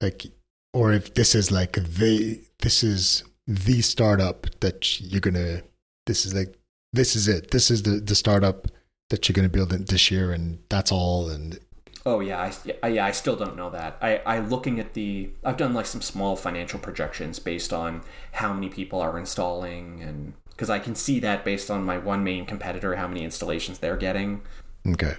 Speaker 1: like or if this is like the this is the startup that you're to this is like this is it. This is the the startup that you're to build this year and that's all and
Speaker 2: Oh yeah, I, yeah, I still don't know that. I, I looking at the, I've done like some small financial projections based on how many people are installing, and because I can see that based on my one main competitor, how many installations they're getting.
Speaker 1: okay.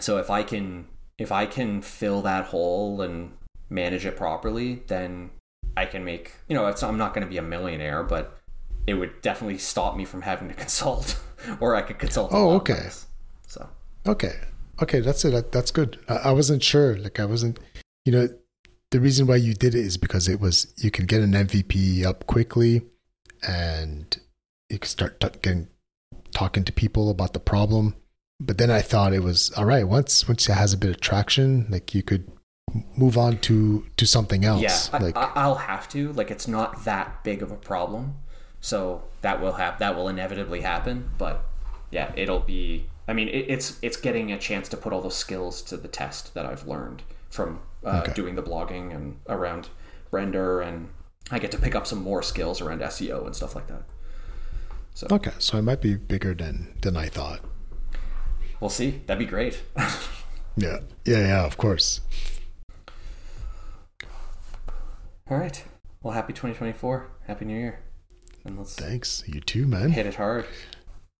Speaker 2: So if I can, if I can fill that hole and manage it properly, then I can make, you know, it's, I'm not going to be a millionaire, but it would definitely stop me from having to *laughs* consult, or I could consult.
Speaker 1: Oh, okay.
Speaker 2: less. So
Speaker 1: Okay. Okay, that's it. That, that's good. I, I wasn't sure. Like I wasn't, you know, the reason why you did it is because it was you can get an MVP up quickly, and you can start t- getting talking to people about the problem. But then I thought it was all right. Once once it has a bit of traction, like you could move on to to something else.
Speaker 2: Yeah,
Speaker 1: like
Speaker 2: I, I, I'll have to. Like, it's not that big of a problem, so that will have that will inevitably happen. But yeah, it'll be. I mean, it, it's it's getting a chance to put all those skills to the test that I've learned from uh,
Speaker 1: Okay.
Speaker 2: doing the blogging and around render, and I get to pick up some more skills around SEO and stuff like that.
Speaker 1: okay, so it might be bigger than than I thought.
Speaker 2: We'll see. That'd be great. *laughs*
Speaker 1: Yeah, yeah, yeah. Of course.
Speaker 2: All right. Well, happy 2024. Happy New Year. And let's
Speaker 1: Thanks. You too, man.
Speaker 2: hit it hard.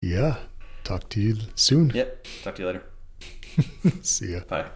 Speaker 1: Yeah. Talk to you soon.
Speaker 2: Yep. Talk to you later. *laughs*
Speaker 1: See ya.
Speaker 2: Bye.